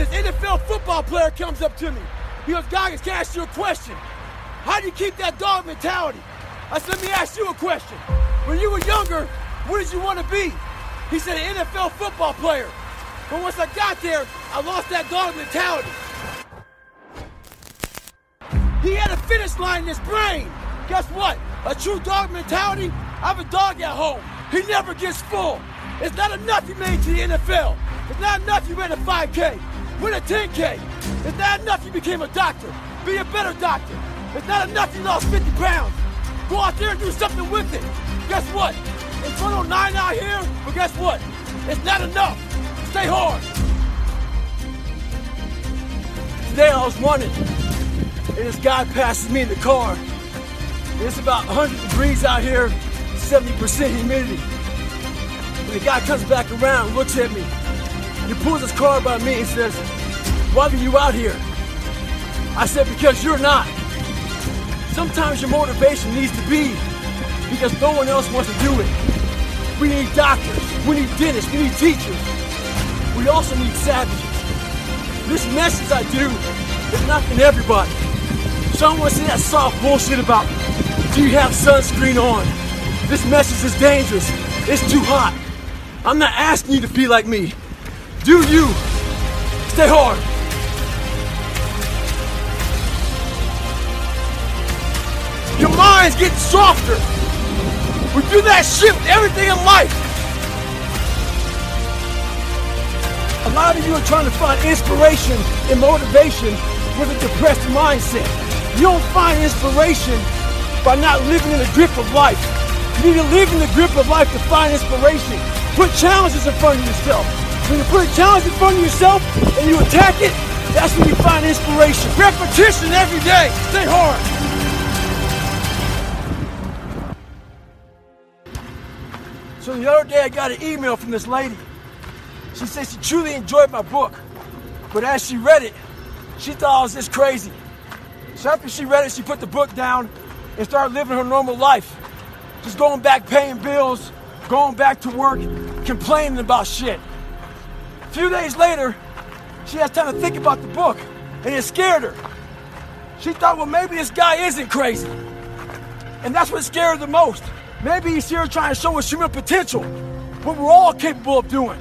this NFL football player comes up to me. Goes, Goggins, can ask you a question? How do you keep that dog mentality? I said, let me ask you a question. When you were younger, what did you want to be? He said, an NFL football player. But once I got there, I lost that dog mentality. He had a finish line in his brain. Guess what? A true dog mentality, I have a dog at home. He never gets full. It's not enough you made to the NFL. It's not enough you ran a 5K. Win a 10K. It's not enough you became a doctor. Be a better doctor. It's not enough you lost 50 pounds. Go out there and do something with it. Guess what? It's 109 out here, but guess what? It's not enough. Stay hard. Today I was running, and this guy passes me in the car. It's about 100 degrees out here, 70% humidity. And the guy comes back around, looks at me. He pulls his car by me and says, Why are you out here? I said, Because you're not. Sometimes your motivation needs to be because no one else wants to do it. We need doctors, we need dentists, we need teachers. We also need savages. This message I do is not for everybody. Someone say that soft bullshit about do you have sunscreen on? This message is dangerous. It's too hot. I'm not asking you to be like me. Do you? Stay hard. Your mind's getting softer. We do that shit with everything in life. A lot of you are trying to find inspiration and motivation with a depressed mindset. You don't find inspiration by not living in the grip of life. You need to live in the grip of life to find inspiration. Put challenges in front of yourself. When you put a challenge in front of yourself and you attack it, that's when you find inspiration. Repetition every day. Stay hard. So the other day I got an email from this lady. She said she truly enjoyed my book, but as she read it, she thought I was just crazy. So after she read it, she put the book down and started living her normal life. Just going back paying bills, going back to work, complaining about shit. A few days later, she has time to think about the book, and it scared her. She thought, well, maybe this guy isn't crazy. And that's what scared her the most. Maybe he's here trying to show us human potential, what we're all capable of doing.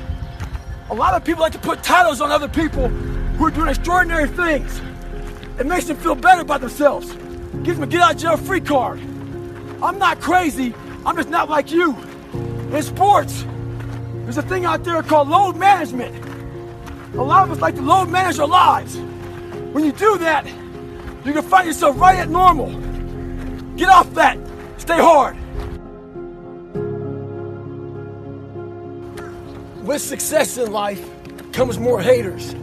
A lot of people like to put titles on other people who are doing extraordinary things. It makes them feel better about themselves. Gives them a get out of jail free card. I'm not crazy. I'm just not like you. In sports, there's a thing out there called load management. A lot of us like to load manage our lives. When you do that, you can find yourself right at normal. Get off that. Stay hard. With success in life comes more haters.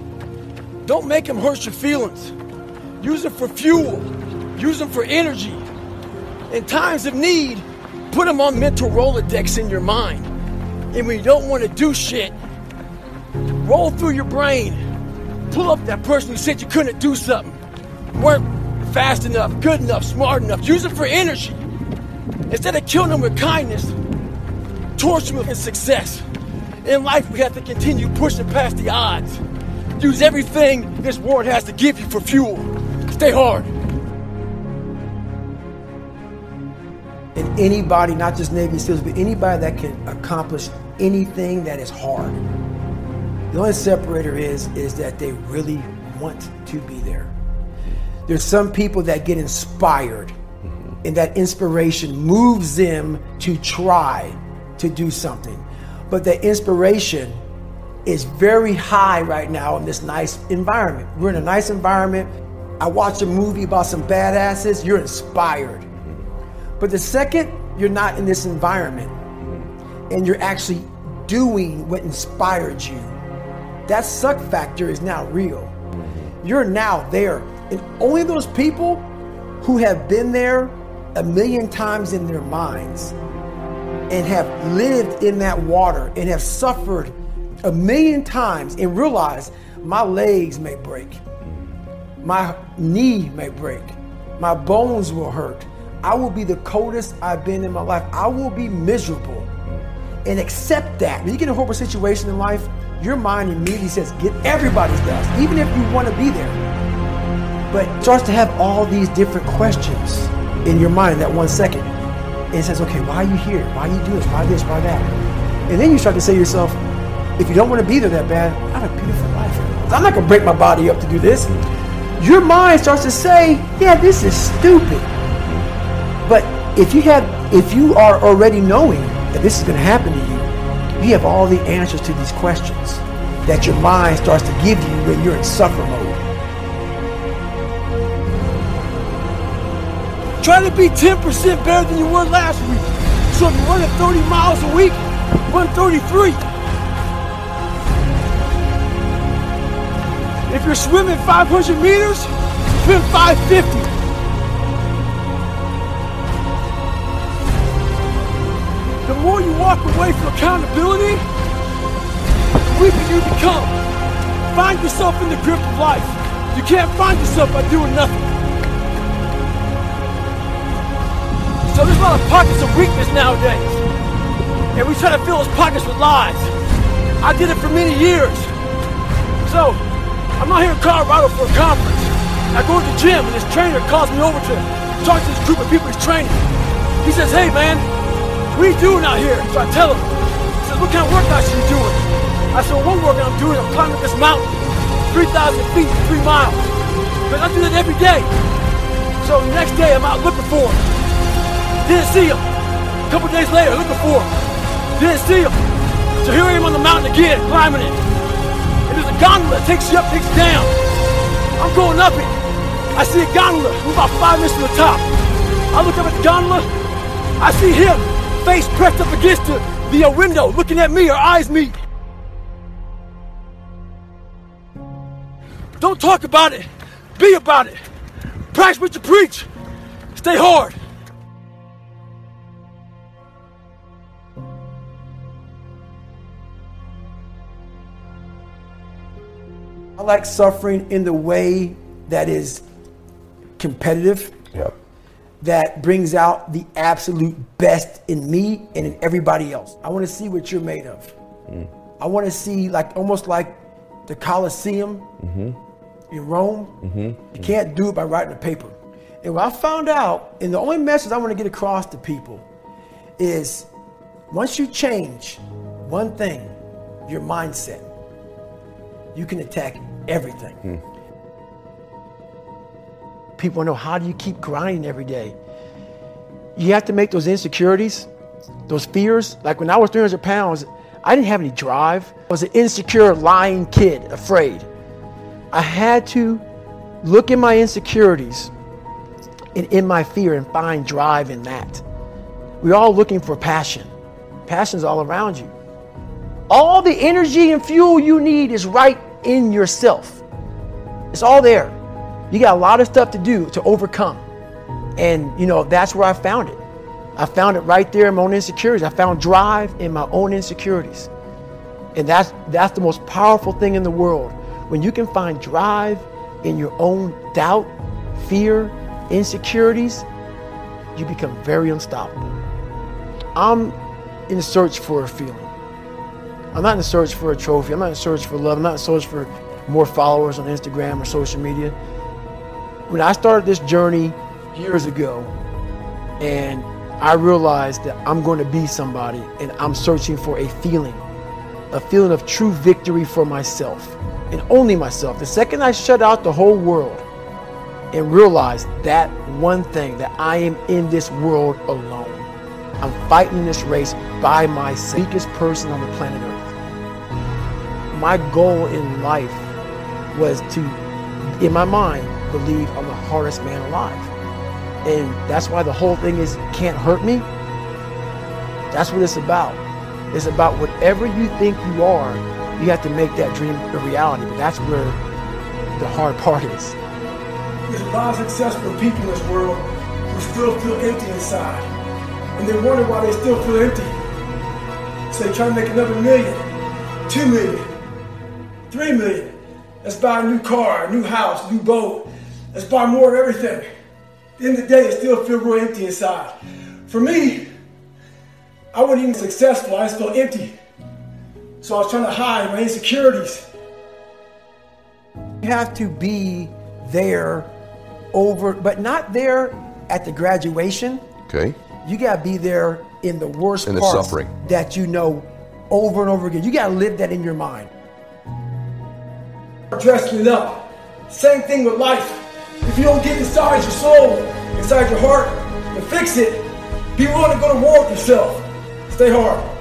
Don't make them hurt your feelings. Use them for fuel. Use them for energy. In times of need, put them on mental Rolodex in your mind. And when you don't want to do shit, roll through your brain. Pull up that person who said you couldn't do something. Weren't fast enough, good enough, smart enough. Use it for energy. Instead of killing them with kindness, torture them with success. In life, we have to continue pushing past the odds. Use everything this world has to give you for fuel. Stay hard. And anybody, not just Navy SEALs, but anybody that can accomplish anything that is hard. The only separator is is that they really want to be there. There's some people that get inspired, and that inspiration moves them to try to do something. But the inspiration is very high right now in this nice environment. We're in a nice environment. I watched a movie about some badasses, you're inspired. But the second you're not in this environment and you're actually doing what inspired you, that suck factor is now real. Mm-hmm. You're now there. And only those people who have been there a million times in their minds and have lived in that water and have suffered a million times and realize my legs may break, my knee may break, my bones will hurt. I will be the coldest I've been in my life. I will be miserable and accept that. When you get in a horrible situation in life, your mind immediately says, get everybody's best, even if you want to be there. But starts to have all these different questions in your mind in that one second. And it says, okay, why are you here? Why are you doing this? Why this? Why that? And then you start to say to yourself, if you don't want to be there that bad, I have a beautiful life. I'm not going to break my body up to do this. Your mind starts to say, yeah, this is stupid. But if you have, if you are already knowing that this is going to happen to you, you have all the answers to these questions that your mind starts to give you when you're in suffer mode. Try to be 10% better than you were last week. So if you're running 30 miles a week, run 33. If you're swimming 500 meters, swim 550. More you walk away from accountability, the weaker you become. Find yourself in the grip of life. You can't find yourself by doing nothing. So there's a lot of pockets of weakness nowadays. And we try to fill those pockets with lies. I did it for many years. So, I'm not here in Colorado for a conference. I go to the gym and this trainer calls me over to talk to this group of people he's training. He says, hey man, you doing out here? So I tell him. He says, what kind of are you doing? I said, one workout I'm doing, I'm climbing this mountain, 3,000 feet, three miles. But I do that every day. So the next day, I'm out looking for him. Didn't see him. A couple days later, looking for him. Didn't see him. So here I am on the mountain again, climbing it. And there's a gondola that takes you up, takes you down. I'm going up it. I see a gondola. We're about five minutes from the top. I look up at the gondola. I see him face pressed up against the, the uh, window, looking at me, our eyes meet. Don't talk about it, be about it. Practice what you preach. Stay hard. I like suffering in the way that is competitive. Yep. That brings out the absolute best in me and in everybody else. I want to see what you're made of. Mm. I want to see like almost like the Colosseum mm-hmm. in Rome. Mm-hmm. You can't do it by writing a paper. And what I found out, and the only message I want to get across to people is once you change one thing, your mindset, you can attack everything. Hmm. People know how do you keep grinding every day? You have to make those insecurities, those fears. Like when I was 300 pounds, I didn't have any drive. I was an insecure, lying kid, afraid. I had to look in my insecurities and in my fear and find drive in that. We're all looking for passion. Passion's all around you. All the energy and fuel you need is right in yourself. It's all there. You got a lot of stuff to do to overcome. And, you know, that's where I found it. I found it right there in my own insecurities. I found drive in my own insecurities. And that's, that's the most powerful thing in the world. When you can find drive in your own doubt, fear, insecurities, you become very unstoppable. I'm in search for a feeling. I'm not in search for a trophy. I'm not in search for love. I'm not in search for more followers on Instagram or social media. When I started this journey years ago, and I realized that I'm going to be somebody, and I'm searching for a feeling, a feeling of true victory for myself, and only myself. The second I shut out the whole world and realized that one thing that I am in this world alone. I'm fighting this race by myself, weakest person on the planet Earth. My goal in life was to, in my mind, believe I'm the hardest man alive. And that's why the whole thing is can't hurt me. That's what it's about. It's about whatever you think you are, you have to make that dream a reality. But that's where the hard part is. There's a lot of successful people in this world who still feel empty inside. And they wonder why they still feel empty. So they try to make another million, two million, three million. Let's buy a new car, a new house, a new boat. Let's buy more of everything. At the end of the day, they still feel real empty inside. For me, I wasn't even successful. I just felt empty. So I was trying to hide my insecurities. You have to be there over, but not there at the graduation. Okay. You got to be there in the worst In the parts suffering. that you know over and over again. You got to live that in your mind. dressing up. Same thing with life. If you don't get inside your soul, inside your heart, and fix it, be willing to go to war with yourself. Stay hard.